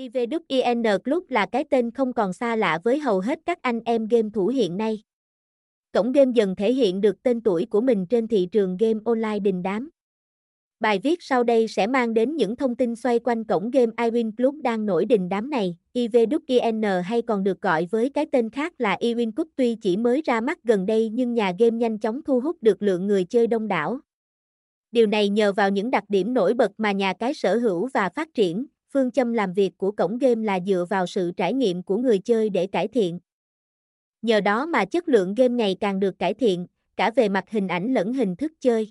IVWIN Club là cái tên không còn xa lạ với hầu hết các anh em game thủ hiện nay. Cổng game dần thể hiện được tên tuổi của mình trên thị trường game online đình đám. Bài viết sau đây sẽ mang đến những thông tin xoay quanh cổng game iWin Club đang nổi đình đám này. IVWIN hay còn được gọi với cái tên khác là iWin Club tuy chỉ mới ra mắt gần đây nhưng nhà game nhanh chóng thu hút được lượng người chơi đông đảo. Điều này nhờ vào những đặc điểm nổi bật mà nhà cái sở hữu và phát triển, phương châm làm việc của cổng game là dựa vào sự trải nghiệm của người chơi để cải thiện. Nhờ đó mà chất lượng game ngày càng được cải thiện, cả về mặt hình ảnh lẫn hình thức chơi.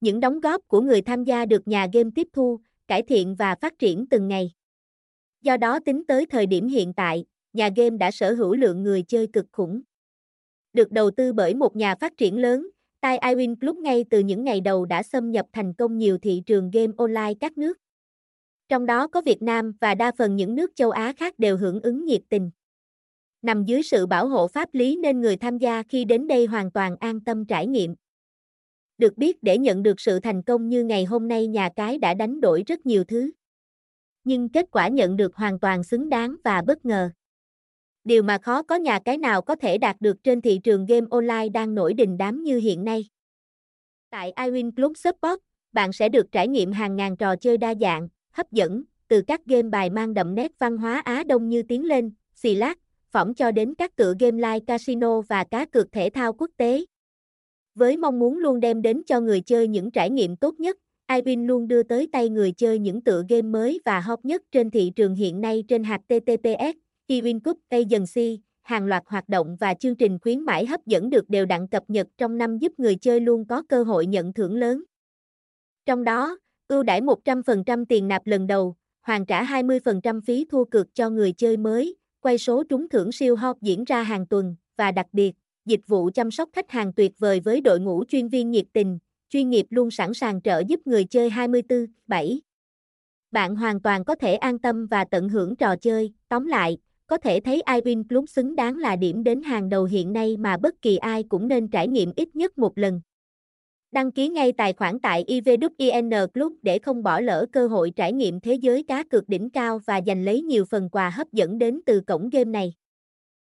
Những đóng góp của người tham gia được nhà game tiếp thu, cải thiện và phát triển từng ngày. Do đó tính tới thời điểm hiện tại, nhà game đã sở hữu lượng người chơi cực khủng. Được đầu tư bởi một nhà phát triển lớn, Tai iWin Club ngay từ những ngày đầu đã xâm nhập thành công nhiều thị trường game online các nước. Trong đó có Việt Nam và đa phần những nước châu Á khác đều hưởng ứng nhiệt tình. Nằm dưới sự bảo hộ pháp lý nên người tham gia khi đến đây hoàn toàn an tâm trải nghiệm. Được biết để nhận được sự thành công như ngày hôm nay nhà cái đã đánh đổi rất nhiều thứ. Nhưng kết quả nhận được hoàn toàn xứng đáng và bất ngờ. Điều mà khó có nhà cái nào có thể đạt được trên thị trường game online đang nổi đình đám như hiện nay. Tại iWin Club Support, bạn sẽ được trải nghiệm hàng ngàn trò chơi đa dạng, hấp dẫn, từ các game bài mang đậm nét văn hóa Á Đông như Tiến Lên, Xì Lát, phỏng cho đến các tựa game live casino và cá cược thể thao quốc tế. Với mong muốn luôn đem đến cho người chơi những trải nghiệm tốt nhất, iWin luôn đưa tới tay người chơi những tựa game mới và hot nhất trên thị trường hiện nay trên HTTPS, iWin Cup Agency, hàng loạt hoạt động và chương trình khuyến mãi hấp dẫn được đều đặn cập nhật trong năm giúp người chơi luôn có cơ hội nhận thưởng lớn. Trong đó, ưu đãi 100% tiền nạp lần đầu, hoàn trả 20% phí thua cược cho người chơi mới, quay số trúng thưởng siêu hot diễn ra hàng tuần, và đặc biệt, dịch vụ chăm sóc khách hàng tuyệt vời với đội ngũ chuyên viên nhiệt tình, chuyên nghiệp luôn sẵn sàng trợ giúp người chơi 24/7. Bạn hoàn toàn có thể an tâm và tận hưởng trò chơi, tóm lại, có thể thấy iWin Club xứng đáng là điểm đến hàng đầu hiện nay mà bất kỳ ai cũng nên trải nghiệm ít nhất một lần. Đăng ký ngay tài khoản tại IVWIN Club để không bỏ lỡ cơ hội trải nghiệm thế giới cá cược đỉnh cao và giành lấy nhiều phần quà hấp dẫn đến từ cổng game này.